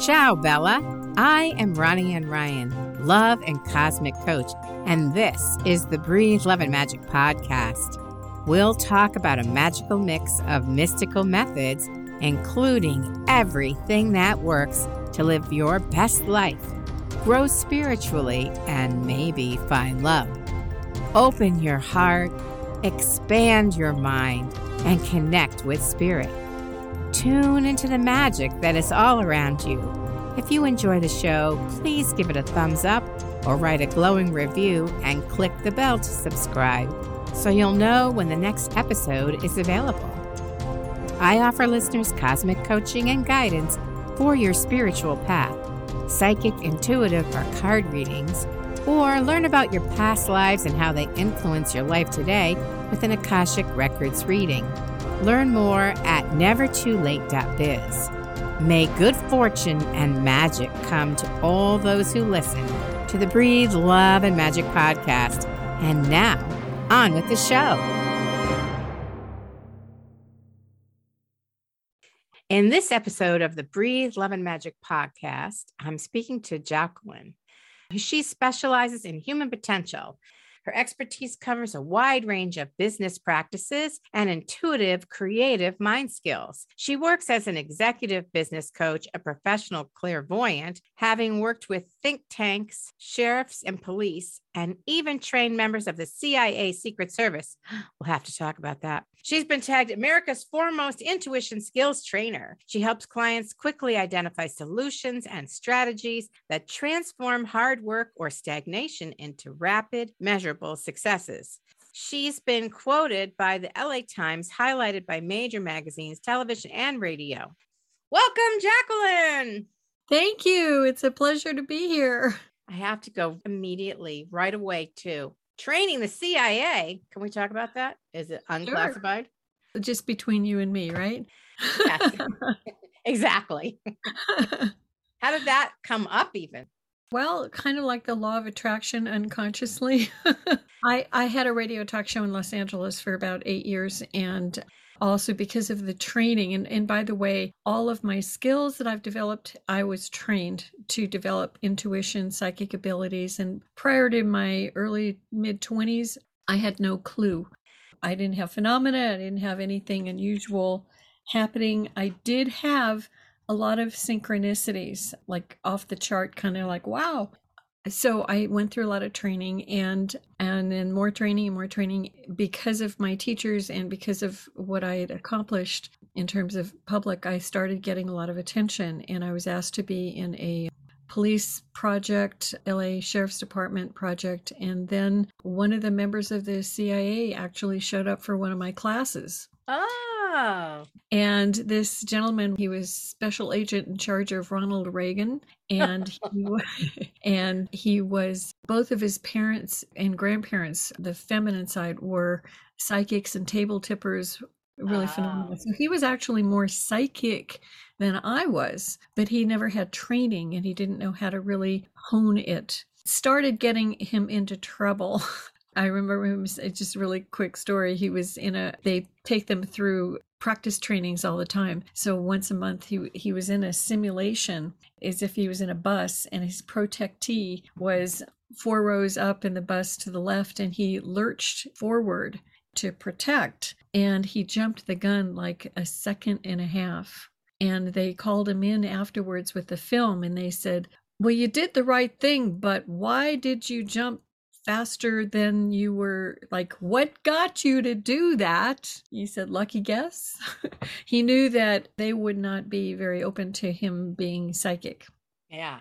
Ciao, Bella. I am Ronnie Ann Ryan, love and cosmic coach, and this is the Breathe Love and Magic podcast. We'll talk about a magical mix of mystical methods, including everything that works to live your best life, grow spiritually, and maybe find love. Open your heart, expand your mind, and connect with spirit. Tune into the magic that is all around you. If you enjoy the show, please give it a thumbs up or write a glowing review and click the bell to subscribe so you'll know when the next episode is available. I offer listeners cosmic coaching and guidance for your spiritual path, psychic, intuitive, or card readings, or learn about your past lives and how they influence your life today with an Akashic Records reading. Learn more at nevertoolate.biz. May good fortune and magic come to all those who listen to the Breathe Love and Magic podcast. And now, on with the show. In this episode of the Breathe Love and Magic podcast, I'm speaking to Jacqueline. She specializes in human potential her expertise covers a wide range of business practices and intuitive creative mind skills. She works as an executive business coach, a professional clairvoyant, having worked with think tanks, sheriffs, and police, and even trained members of the CIA Secret Service. We'll have to talk about that. She's been tagged America's foremost intuition skills trainer. She helps clients quickly identify solutions and strategies that transform hard work or stagnation into rapid, measurable successes. She's been quoted by the LA Times, highlighted by major magazines, television, and radio. Welcome, Jacqueline. Thank you. It's a pleasure to be here. I have to go immediately, right away, too. Training the CIA. Can we talk about that? Is it unclassified? Sure. Just between you and me, right? Yes. exactly. How did that come up, even? Well, kind of like the law of attraction unconsciously. I, I had a radio talk show in Los Angeles for about eight years, and also because of the training. And, and by the way, all of my skills that I've developed, I was trained to develop intuition, psychic abilities. And prior to my early mid 20s, I had no clue. I didn't have phenomena, I didn't have anything unusual happening. I did have a lot of synchronicities, like off the chart, kind of like, wow, so i went through a lot of training and and then more training and more training because of my teachers and because of what i had accomplished in terms of public i started getting a lot of attention and i was asked to be in a police project la sheriff's department project and then one of the members of the cia actually showed up for one of my classes. Oh and this gentleman, he was special agent in charge of Ronald Reagan, and he and he was both of his parents and grandparents, the feminine side, were psychics and table tippers, really phenomenal. So he was actually more psychic than I was, but he never had training and he didn't know how to really hone it. Started getting him into trouble I remember him, just really quick story. He was in a, they take them through practice trainings all the time. So once a month, he, he was in a simulation as if he was in a bus, and his protectee was four rows up in the bus to the left, and he lurched forward to protect, and he jumped the gun like a second and a half. And they called him in afterwards with the film, and they said, well, you did the right thing, but why did you jump faster than you were like what got you to do that? He said lucky guess. He knew that they would not be very open to him being psychic. Yeah.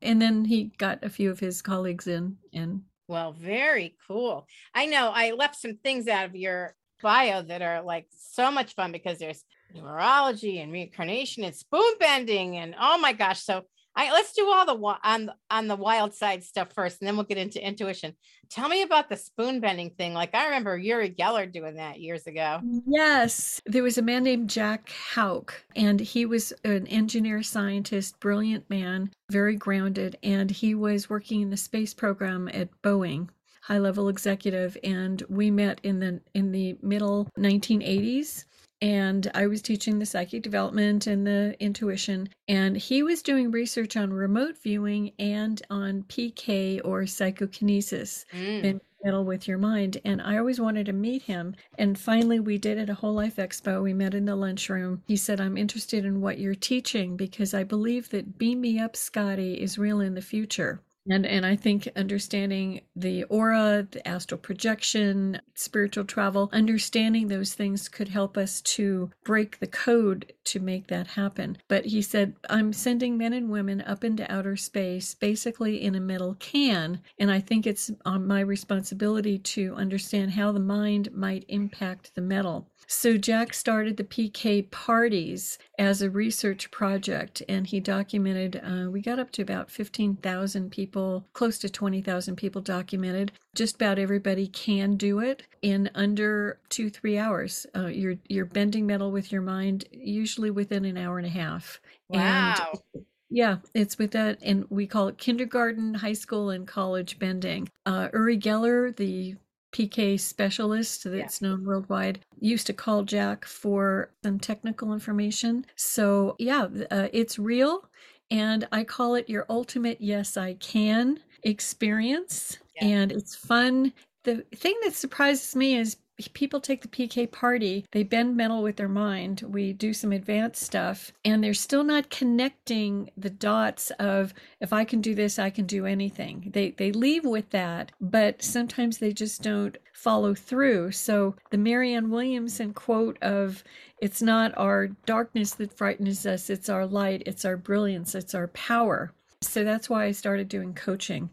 And then he got a few of his colleagues in and well very cool. I know i left some things out of your bio that are like so much fun because there's numerology and reincarnation and spoon bending and oh my gosh so I, let's do all the on on the wild side stuff first, and then we'll get into intuition. Tell me about the spoon bending thing. Like I remember Uri Geller doing that years ago. Yes, there was a man named Jack Houck, and he was an engineer, scientist, brilliant man, very grounded, and he was working in the space program at Boeing high level executive and we met in the in the middle 1980s and I was teaching the psychic development and the intuition. And he was doing research on remote viewing and on PK or psychokinesis. Mm metal with your mind. And I always wanted to meet him. And finally, we did at a Whole Life Expo. We met in the lunchroom. He said, I'm interested in what you're teaching because I believe that Beam Me Up, Scotty, is real in the future. And and I think understanding the aura, the astral projection, spiritual travel, understanding those things could help us to break the code to make that happen. But he said, I'm sending men and women up into outer space, basically in a metal can, and I think it's on my responsibility to understand how the mind might impact the metal. So Jack started the PK parties as a research project, and he documented. Uh, we got up to about fifteen thousand people, close to twenty thousand people documented. Just about everybody can do it in under two three hours. Uh, you're you're bending metal with your mind, usually within an hour and a half. Wow. And yeah, it's with that, and we call it kindergarten, high school, and college bending. Uh, Uri Geller, the PK specialist that's yeah. known worldwide, used to call Jack for some technical information. So, yeah, uh, it's real. And I call it your ultimate yes, I can experience. Yeah. And it's fun. The thing that surprises me is people take the PK party, they bend metal with their mind, we do some advanced stuff, and they're still not connecting the dots of if I can do this, I can do anything. They they leave with that, but sometimes they just don't follow through. So the Marianne Williamson quote of it's not our darkness that frightens us, it's our light, it's our brilliance, it's our power. So that's why I started doing coaching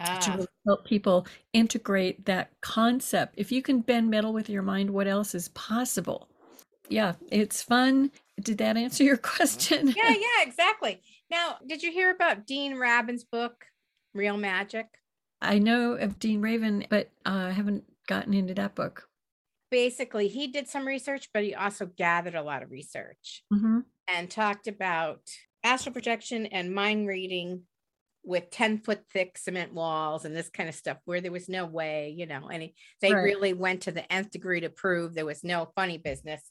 ah. to really help people integrate that concept. If you can bend metal with your mind, what else is possible? Yeah, it's fun. Did that answer your question? yeah, yeah, exactly. Now, did you hear about Dean Radin's book, Real Magic? I know of Dean Radin, but uh, I haven't gotten into that book. Basically, he did some research, but he also gathered a lot of research mm-hmm. and talked about astral projection and mind reading with 10 foot thick cement walls and this kind of stuff where there was no way, you know, any they right. really went to the nth degree to prove there was no funny business.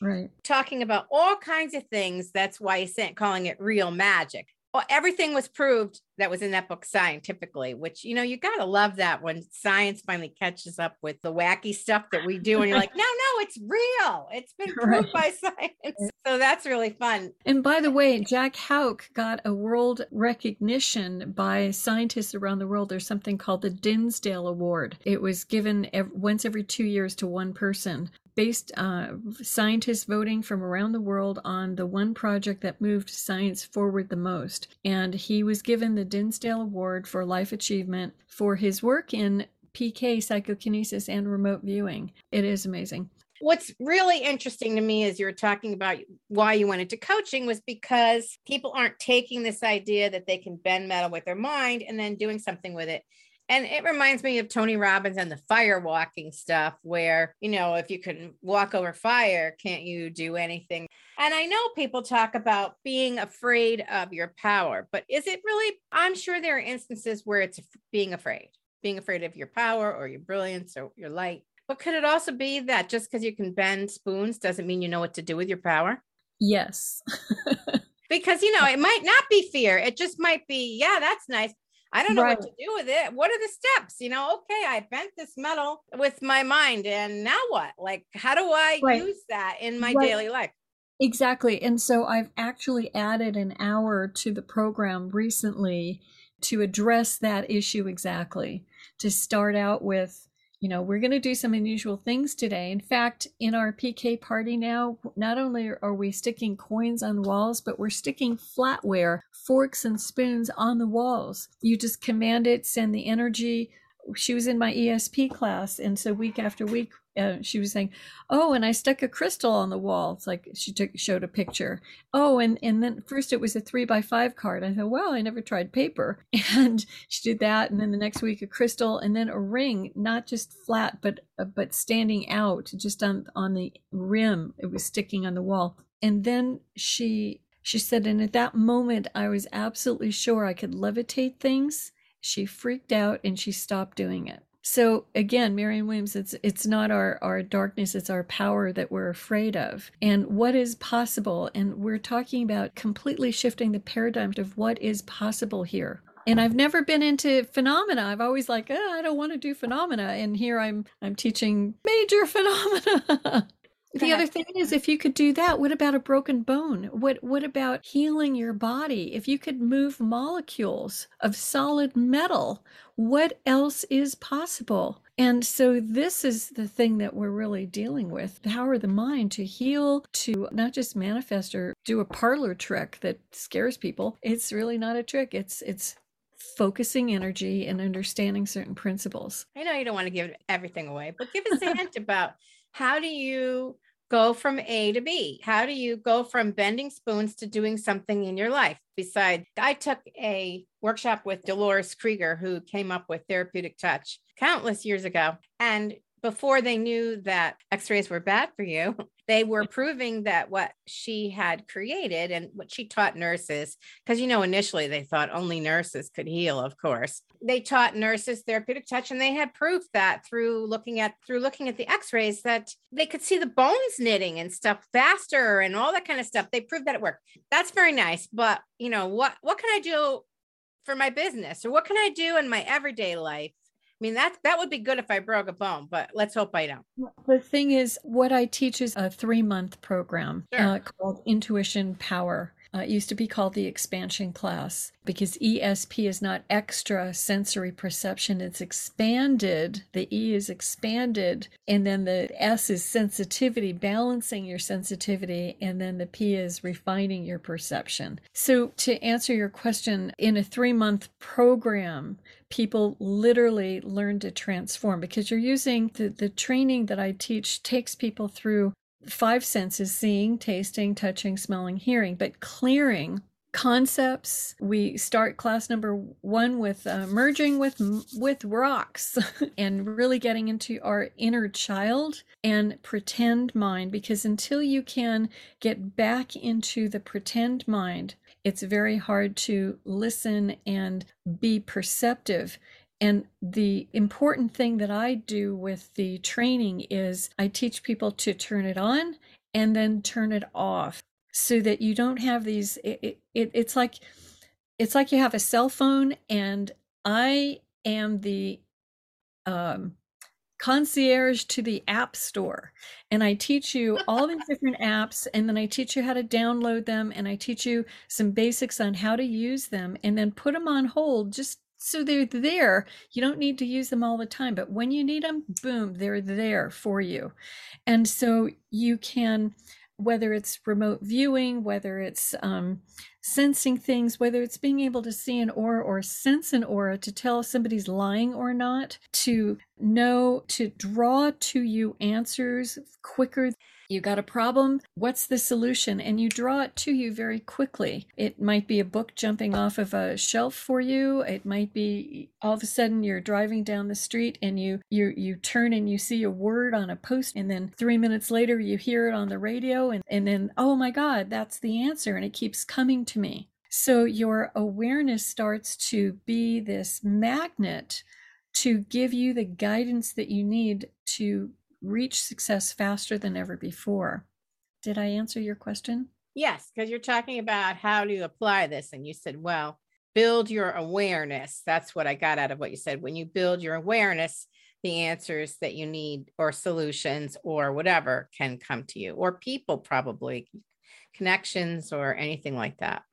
Right. Talking about all kinds of things. That's why he's calling it real magic well, everything was proved that was in that book scientifically, which, you know, you got to love that when science finally catches up with the wacky stuff that we do. And you're like, no, no, it's real. It's been proved right. by science. So that's really fun. And by the way, Jack Houck got a world recognition by scientists around the world. There's something called the Dinsdale Award. It was given once every two years to one person based uh, scientists voting from around the world on the one project that moved science forward the most. And he was given the Dinsdale Award for Life Achievement for his work in PK, psychokinesis, and remote viewing. It is amazing. What's really interesting to me as you were talking about why you went into coaching was because people aren't taking this idea that they can bend metal with their mind and then doing something with it. And it reminds me of Tony Robbins and the fire walking stuff, where, you know, if you can walk over fire, can't you do anything? And I know people talk about being afraid of your power, but is it really? I'm sure there are instances where it's being afraid, being afraid of your power or your brilliance or your light. But could it also be that just because you can bend spoons doesn't mean you know what to do with your power? Yes. because, you know, it might not be fear. It just might be, yeah, that's nice. I don't know right. what to do with it. What are the steps? You know, okay, I bent this metal with my mind, and now what? Like, how do I right. use that in my right. daily life? Exactly. And so I've actually added an hour to the program recently to address that issue exactly. To start out with you know, we're going to do some unusual things today. In fact, in our PK party now, not only are we sticking coins on walls, but we're sticking flatware, forks and spoons on the walls. You just command it, send the energy. She was in my ESP class, and so week after week, uh, she was saying, "Oh, and I stuck a crystal on the wall." It's like she took showed a picture. Oh, and and then first it was a three by five card. I thought, well, I never tried paper, and she did that. And then the next week a crystal, and then a ring, not just flat, but uh, but standing out, just on on the rim. It was sticking on the wall. And then she she said, and at that moment I was absolutely sure I could levitate things. She freaked out and she stopped doing it So again, Marianne Williams, it's it's not our our darkness, it's our power that we're afraid of. And what is possible? And we're talking about completely shifting the paradigm of what is possible here. And I've never been into phenomena. I've always like, oh, I don't want to do phenomena. And here I'm I'm teaching major phenomena. The other thing is if you could do that, what about a broken bone? What what about healing your body? If you could move molecules of solid metal, what else is possible? And so this is the thing that we're really dealing with. The power of the mind to heal, to not just manifest or do a parlor trick that scares people. It's really not a trick. It's it's focusing energy and understanding certain principles. I know you don't want to give everything away, but give us a hint about how do you go from A to B? How do you go from bending spoons to doing something in your life? Besides, I took a workshop with Dolores Krieger, who came up with therapeutic touch countless years ago. And before they knew that x-rays were bad for you they were proving that what she had created and what she taught nurses because you know initially they thought only nurses could heal of course. They taught nurses therapeutic touch and they had proof that through looking at through looking at the x-rays that they could see the bones knitting and stuff faster and all that kind of stuff. They proved that it worked. That's very nice but you know what what can i do for my business? Or what can i do in my everyday life mean, that that would be good if I broke a bone, but let's hope I don't. The thing is, what I teach is a three month program sure. uh, called Intuition Power. Uh, it used to be called the expansion class because ESP is not extra sensory perception, it's expanded. The E is expanded, and then the S is sensitivity, balancing your sensitivity, and then the P is refining your perception. So, to answer your question, in a three month program, people literally learn to transform because you're using the, the training that I teach takes people through five senses seeing, tasting, touching, smelling, hearing, but clearing concepts. We start class number one with uh, merging with with rocks and really getting into our inner child and pretend mind because until you can get back into the pretend mind it's very hard to listen and be perceptive and the important thing that I do with the training is I teach people to turn it on and then turn it off so that you don't have these it, it, it's like it's like you have a cell phone and I am the um, concierge to the app store. And I teach you all these different apps and then I teach you how to download them and I teach you some basics on how to use them and then put them on hold just so they're there. You don't need to use them all the time, but when you need them, boom, they're there for you. And so you can, whether it's remote viewing, whether it's um, sensing things, whether it's being able to see an aura or sense an aura to tell if somebody's lying or not, to know, to draw to you answers quicker you got a problem? What's the solution? And you draw it to you very quickly. It might be a book jumping off of a shelf for you. It might be all of a sudden you're driving down the street and you you you turn and you see a word on a post and then 3 minutes later you hear it on the radio and and then oh my god, that's the answer and it keeps coming to me. So your awareness starts to be this magnet to give you the guidance that you need to reach success faster than ever before. Did I answer your question? Yes, because you're talking about how to apply this. And you said, well, build your awareness. That's what I got out of what you said. When you build your awareness, the answers that you need or solutions or whatever can come to you, or people probably, connections or anything like that.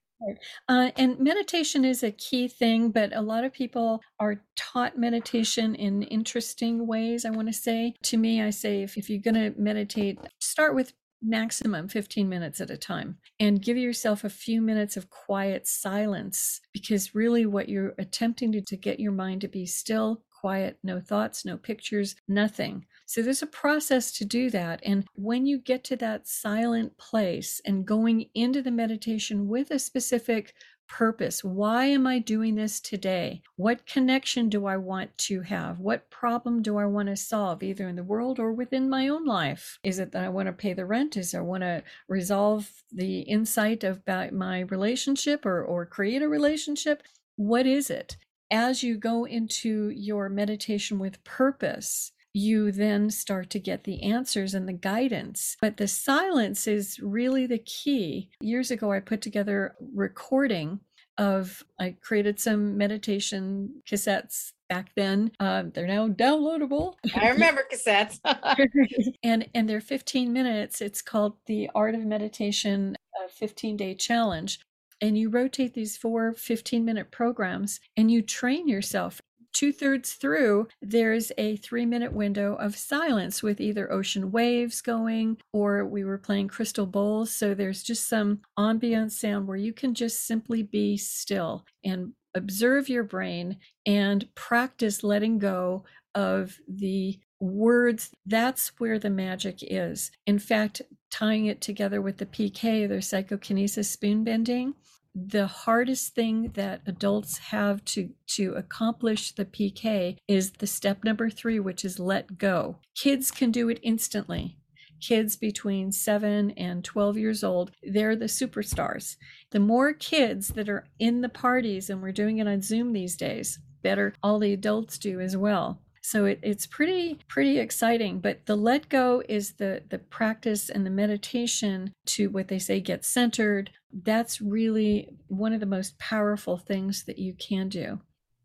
Uh, and meditation is a key thing, but a lot of people are taught meditation in interesting ways. I want to say to me, I say if, if you're going to meditate, start with maximum 15 minutes at a time and give yourself a few minutes of quiet silence because really what you're attempting to, to get your mind to be still quiet, no thoughts, no pictures, nothing. So there's a process to do that. And when you get to that silent place and going into the meditation with a specific purpose. Why am I doing this today? What connection do I want to have? What problem do I want to solve, either in the world or within my own life? Is it that I want to pay the rent? Is I want to resolve the insight about my relationship or, or create a relationship? What is it? As you go into your meditation with purpose, you then start to get the answers and the guidance. But the silence is really the key. Years ago, I put together recording of I created some meditation cassettes back then. Uh, they're now downloadable. I remember cassettes. and and they're 15 minutes. It's called the Art of Meditation 15 day challenge. And you rotate these four 15 minute programs and you train yourself two thirds through, there's a three minute window of silence with either ocean waves going or we were playing crystal bowls. So there's just some ambient sound where you can just simply be still and observe your brain and practice letting go of the words. That's where the magic is. In fact, tying it together with the PK, their psychokinesis spoon bending, the hardest thing that adults have to to accomplish the PK is the step number 3 which is let go. Kids can do it instantly. Kids between 7 and 12 years old, they're the superstars. The more kids that are in the parties and we're doing it on Zoom these days, better all the adults do as well. So it, it's pretty pretty exciting. But the let go is the the practice and the meditation to what they say get centered. That's really one of the most powerful things that you can do.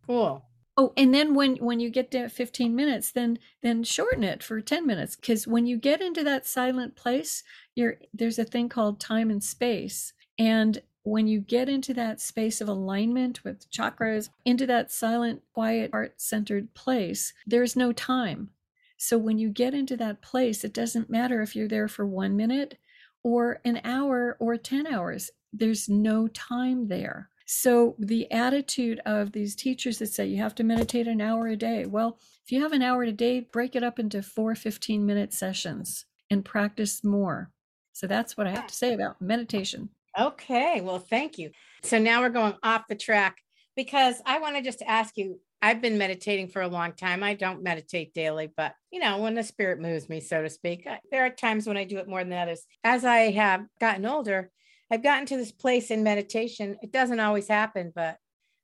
Cool. Oh, and then when when you get to 15 minutes, then then shorten it for 10 minutes because when you get into that silent place, you're there's a thing called time and space. And when you get into that space of alignment with chakras, into that silent, quiet, heart centered place, there's no time. So when you get into that place, it doesn't matter if you're there for one minute or an hour or 10 hours, there's no time there. So the attitude of these teachers that say you have to meditate an hour a day, well, if you have an hour a day, break it up into four 15 minute sessions and practice more. So that's what I have to say about meditation. Okay, well, thank you. So now we're going off the track because I want to just ask you I've been meditating for a long time. I don't meditate daily, but you know, when the spirit moves me, so to speak, there are times when I do it more than others. As I have gotten older, I've gotten to this place in meditation. It doesn't always happen, but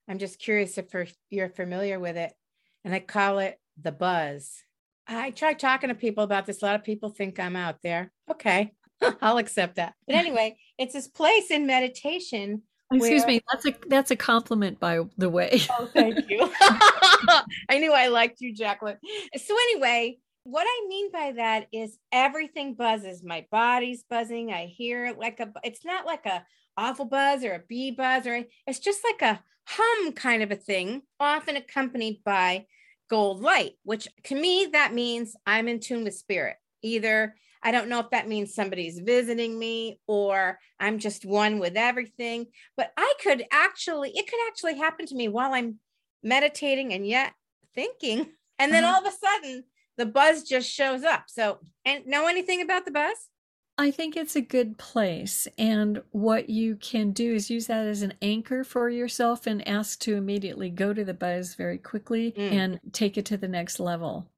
I'm just curious if you're familiar with it. And I call it the buzz. I try talking to people about this. A lot of people think I'm out there. Okay. I'll accept that. But anyway, it's this place in meditation. Excuse where... me, that's a that's a compliment by the way. oh, thank you. I knew I liked you, Jacqueline. So anyway, what I mean by that is everything buzzes. My body's buzzing. I hear it like a it's not like a awful buzz or a bee buzz or it's just like a hum kind of a thing, often accompanied by gold light, which to me that means I'm in tune with spirit. Either I don't know if that means somebody's visiting me or I'm just one with everything, but I could actually, it could actually happen to me while I'm meditating and yet thinking. And then uh-huh. all of a sudden, the buzz just shows up. So, and know anything about the buzz? I think it's a good place. And what you can do is use that as an anchor for yourself and ask to immediately go to the buzz very quickly mm. and take it to the next level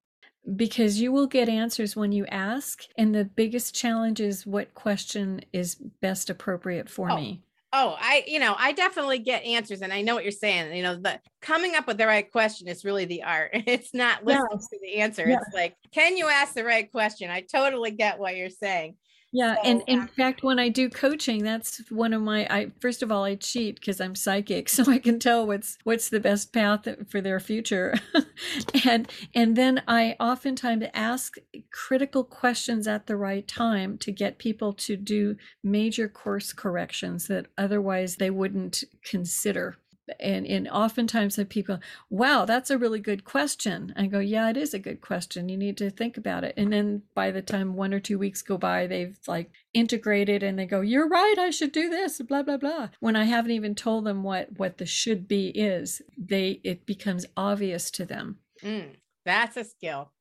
because you will get answers when you ask. And the biggest challenge is what question is best appropriate for oh. me. Oh, I, you know, I definitely get answers and I know what you're saying. You know, the coming up with the right question is really the art. It's not listening yes. to the answer. It's like, can you ask the right question? I totally get what you're saying. Yeah, so, and in um, fact, when I do coaching, that's one of my. I first of all, I cheat because I'm psychic, so I can tell what's what's the best path for their future, and and then I oftentimes ask critical questions at the right time to get people to do major course corrections that otherwise they wouldn't consider and and oftentimes have people wow that's a really good question. I go yeah it is a good question. You need to think about it. And then by the time one or two weeks go by they've like integrated and they go you're right i should do this blah blah blah. When i haven't even told them what what the should be is they it becomes obvious to them. Mm, that's a skill.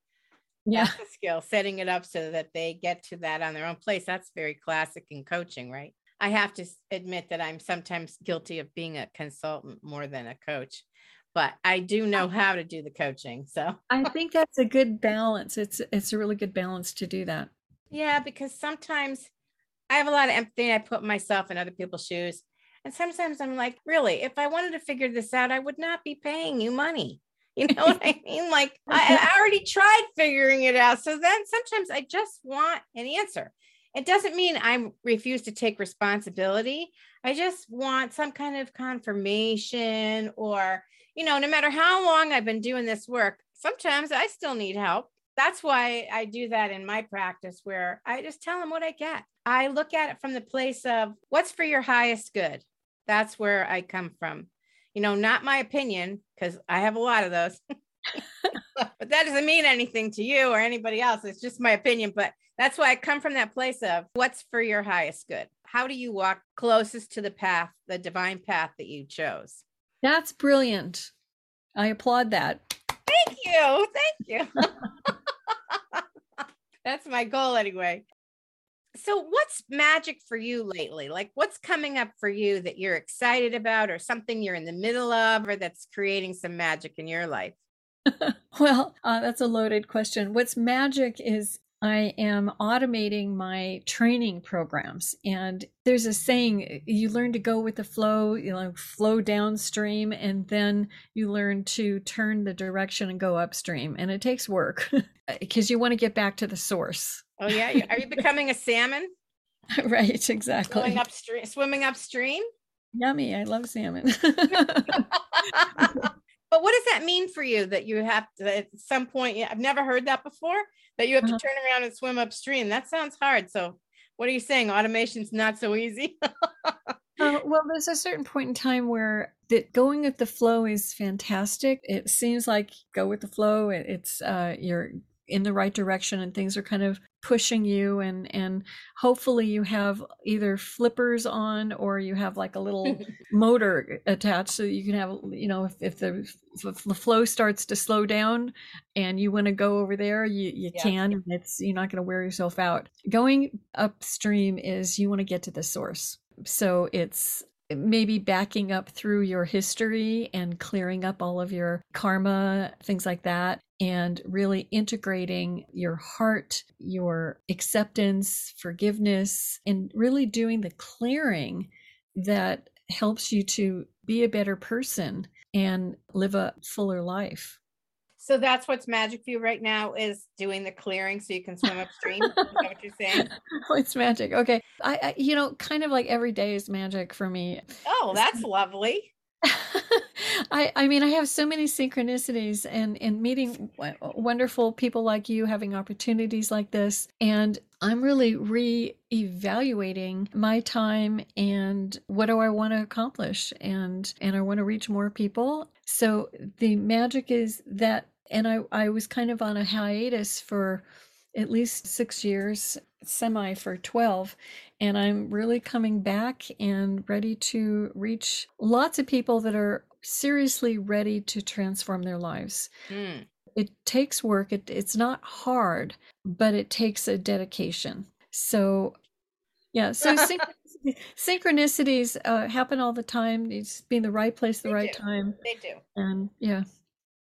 Yeah. That's a skill setting it up so that they get to that on their own place. That's very classic in coaching right I have to admit that I'm sometimes guilty of being a consultant more than a coach, but I do know oh. how to do the coaching. So I think that's a good balance. It's it's a really good balance to do that. Yeah, because sometimes I have a lot of empathy. I put myself in other people's shoes. And sometimes I'm like, really, if I wanted to figure this out, I would not be paying you money. You know what I mean? Like I, I already tried figuring it out. So then sometimes I just want an answer. It doesn't mean I refuse to take responsibility. I just want some kind of confirmation or, you know, no matter how long I've been doing this work, sometimes I still need help. That's why I do that in my practice where I just tell them what I get. I look at it from the place of what's for your highest good. That's where I come from. You know, not my opinion, because I have a lot of those. but that doesn't mean anything to you or anybody else. It's just my opinion. But that's why I come from that place of what's for your highest good. How do you walk closest to the path, the divine path that you chose? That's brilliant. I applaud that. Thank you. Thank you. That's my goal anyway. So, what's magic for you lately? Like, what's coming up for you that you're excited about, or something you're in the middle of, or that's creating some magic in your life? well, uh, that's a loaded question. What's magic is I am automating my training programs. And there's a saying you learn to go with the flow, you know, flow downstream, and then you learn to turn the direction and go upstream. And it takes work because you want to get back to the source. Oh, yeah. Are you becoming a salmon? right, exactly. Swimming upstream. Swimming upstream? Yummy. I love salmon. But what does that mean for you that you have to, at some point, I've never heard that before, that you have to uh-huh. turn around and swim upstream? That sounds hard. So, what are you saying? Automation's not so easy? uh, well, there's a certain point in time where that going with the flow is fantastic. It seems like go with the flow. It, it's uh, you're in the right direction and things are kind of pushing you and and hopefully you have either flippers on or you have like a little motor attached so you can have you know if, if the if the flow starts to slow down and you want to go over there you you yeah. can it's you're not going to wear yourself out. Going upstream is you want to get to the source. So it's maybe backing up through your history and clearing up all of your karma, things like that, and really integrating your heart, your acceptance, forgiveness, and really doing the clearing that helps you to be a better person and live a fuller life. So that's what's magic for you right now is doing the clearing so you can swim upstream. is that what you're saying? Oh, it's magic. Okay. I, I, you know, kind of like every day is magic for me. Oh, that's lovely. I, I mean, I have so many synchronicities and, and meeting wonderful people like you, having opportunities like this. And I'm really re evaluating my time and what do I want to accomplish and and I want to reach more people. So the magic is that and I, I was kind of on a hiatus for at least six years, semi for 12. And I'm really coming back and ready to reach lots of people that are seriously ready to transform their lives. Mm. It takes work, it, it's not hard, but it takes a dedication. So, yeah, so synchronicities, synchronicities uh, happen all the time. It's being the right place, the they right do. time. They do. And yeah,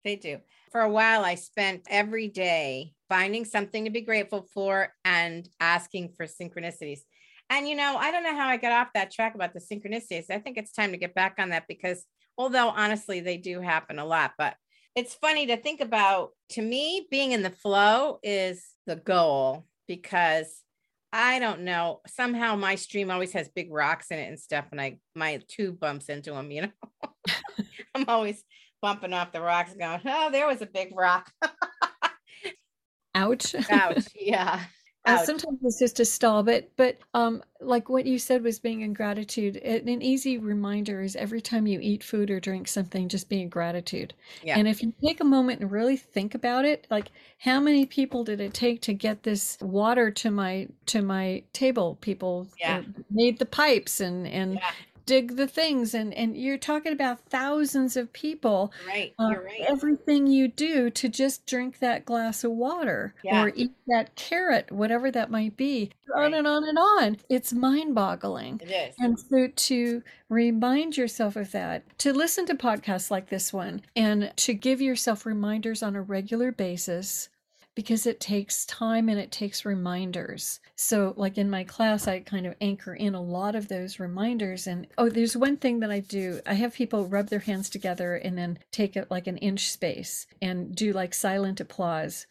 they do. For a while, I spent every day finding something to be grateful for and asking for synchronicities. And, you know, I don't know how I got off that track about the synchronicities. I think it's time to get back on that because, although honestly, they do happen a lot, but it's funny to think about. To me, being in the flow is the goal because I don't know. Somehow my stream always has big rocks in it and stuff, and I my tube bumps into them. You know, I'm always bumping off the rocks, going, "Oh, there was a big rock." Ouch. Ouch. Yeah. Uh, sometimes it's just a stall, but but um, like what you said was being in gratitude. It, an easy reminder is every time you eat food or drink something, just be in gratitude. Yeah. And if you take a moment and really think about it, like how many people did it take to get this water to my to my table? People yeah. made the pipes and and yeah dig the things and and you're talking about thousands of people right uh, you're right. everything you do to just drink that glass of water yeah. or eat that carrot whatever that might be. Right. on and on and on. It's mind-boggling. It is. And so to remind yourself of that to listen to podcasts like this one and to give yourself reminders on a regular basis because it takes time and it takes reminders. So, like in my class, I kind of anchor in a lot of those reminders. And oh, there's one thing that I do I have people rub their hands together and then take it like an inch space and do like silent applause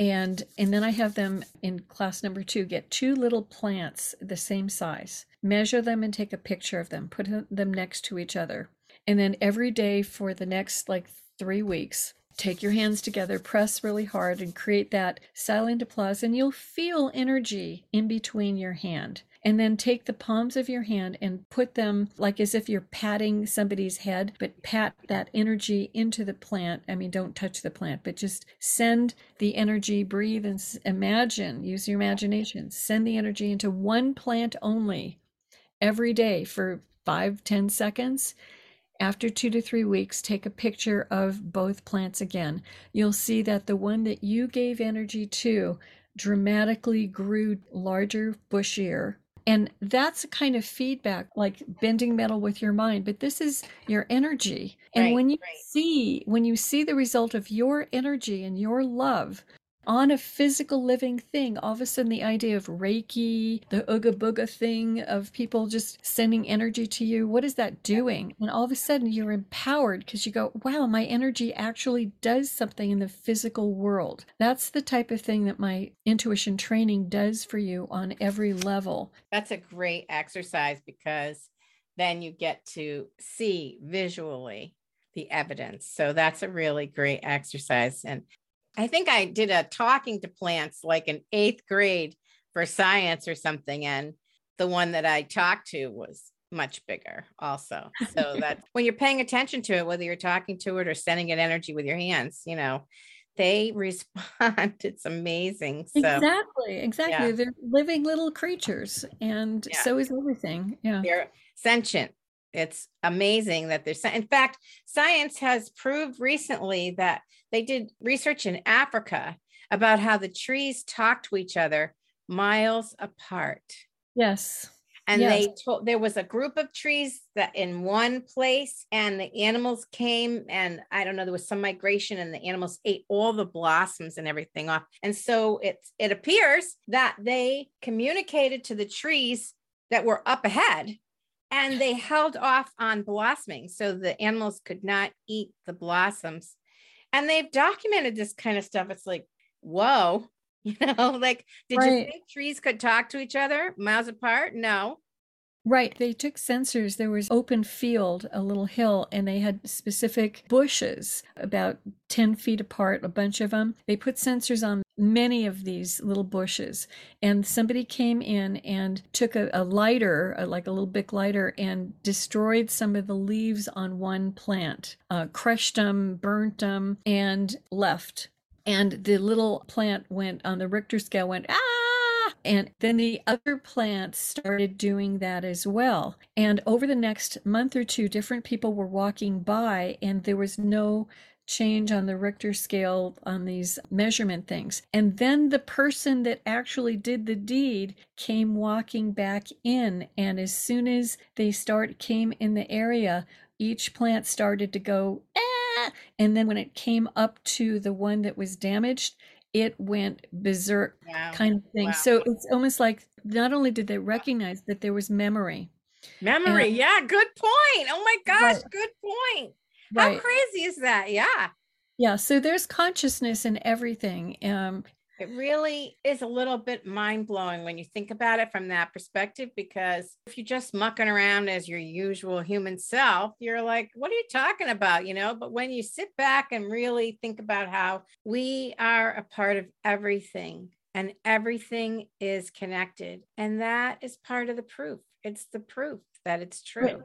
and and then i have them in class number two get two little plants the same size measure them and take a picture of them put them next to each other and then every day for the next like three weeks take your hands together press really hard and create that silent applause and you'll feel energy in between your hand and then take the palms of your hand and put them like as if you're patting somebody's head, but pat that energy into the plant. I mean, don't touch the plant, but just send the energy, breathe and imagine, use your imagination, send the energy into one plant only every day for five, ten seconds. After two to three weeks, take a picture of both plants again. You'll see that the one that you gave energy to dramatically grew larger, bushier, and that's a kind of feedback, like bending metal with your mind. But this is your energy. And right, when you right. see, when you see the result of your energy and your love on a physical living thing, all of a sudden the idea of Reiki, the Ooga Booga thing of people just sending energy to you, what is that doing? And all of a sudden you're empowered because you go, wow, my energy actually does something in the physical world. That's the type of thing that my intuition training does for you on every level. That's a great exercise because then you get to see visually the evidence. So that's a really great exercise. And I think I did a talking to plants like in eighth grade for science or something. And the one that I talked to was much bigger also. So that when you're paying attention to it, whether you're talking to it or sending it energy with your hands, you know, they respond. It's amazing. So, exactly, exactly. Yeah. They're living little creatures, and yeah. so is everything. Yeah, they're sentient. It's amazing that there's, in fact, science has proved recently that they did research in Africa about how the trees talk to each other miles apart. Yes. And yes. they told there was a group of trees that in one place, and the animals came, and I don't know, there was some migration, and the animals ate all the blossoms and everything off. And so it it appears that they communicated to the trees that were up ahead and they held off on blossoming so the animals could not eat the blossoms. And they've documented this kind of stuff. It's like whoa you know like did right. you think trees could talk to each other miles apart? No Right. They took sensors. There was open field, a little hill, and they had specific bushes about 10 feet apart, a bunch of them. They put sensors on many of these little bushes. And somebody came in and took a, a lighter, a, like a little big lighter, and destroyed some of the leaves on one plant, uh, crushed them, burnt them, and left. And the little plant went on the Richter scale, went, ah! And then the other plants started doing that as well. And over the next month or two, different people were walking by, and there was no change on the Richter scale on these measurement things. And then the person that actually did the deed came walking back in. And as soon as they start came in the area, each plant started to go, ah! And then when it came up to the one that was damaged, it went berserk wow. kind of thing. Wow. So it's almost like not only did they recognize that there was memory. Memory, and, yeah, good point. Oh my gosh, right. good point. Right. How crazy is that? Yeah. Yeah, so there's consciousness in everything. Um, it really is a little bit mind blowing when you think about it from that perspective. Because if you're just mucking around as your usual human self, you're like, what are you talking about? You know, but when you sit back and really think about how we are a part of everything and everything is connected, and that is part of the proof. It's the proof that it's true. Right.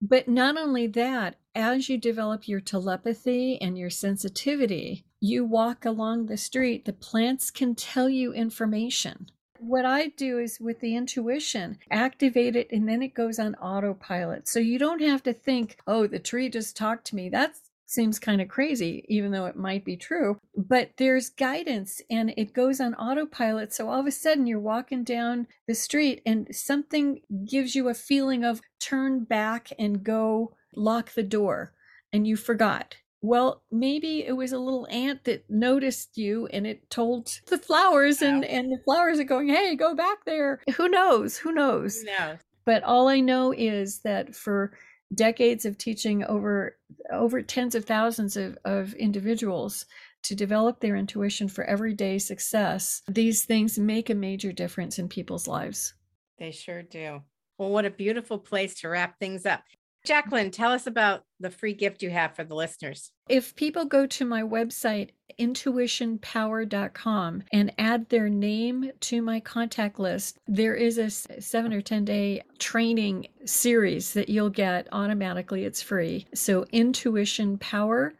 But not only that, as you develop your telepathy and your sensitivity, you walk along the street, the plants can tell you information. What I do is with the intuition, activate it, and then it goes on autopilot. So you don't have to think, oh, the tree just talked to me. That seems kind of crazy, even though it might be true. But there's guidance and it goes on autopilot. So all of a sudden you're walking down the street and something gives you a feeling of turn back and go lock the door. And you forgot Well, maybe it was a little ant that noticed you and it told the flowers, and, and the flowers are going, hey, go back there. Who knows? Who knows? No. But all I know is that for decades of teaching over over tens of thousands of, of individuals to develop their intuition for everyday success, these things make a major difference in people's lives. They sure do. Well, what a beautiful place to wrap things up. Jacqueline, tell us about the free gift you have for the listeners. If people go to my website, intuitionpower.com, and add their name to my contact list, there is a seven or 10 day training series that you'll get automatically. It's free. So, intuitionpower.com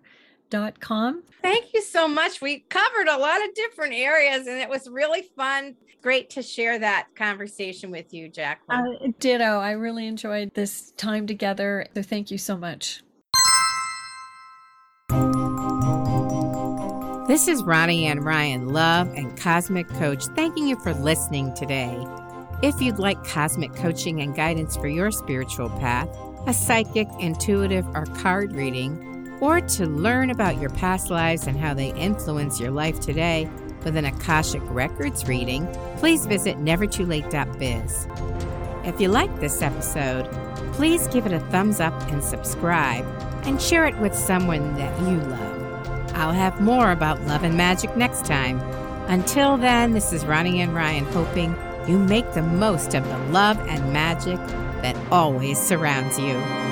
com. Thank you so much. We covered a lot of different areas and it was really fun. Great to share that conversation with you, Jacqueline. Uh, ditto. I really enjoyed this time together. So thank you so much. This is Ronnie Ann Ryan, Love and Cosmic Coach, thanking you for listening today. If you'd like cosmic coaching and guidance for your spiritual path, a psychic, intuitive, or card reading, or to learn about your past lives and how they influence your life today with an Akashic Records reading, please visit nevertoolate.biz. If you like this episode, please give it a thumbs up and subscribe, and share it with someone that you love. I'll have more about love and magic next time. Until then, this is Ronnie Ann Ryan hoping you make the most of the love and magic that always surrounds you.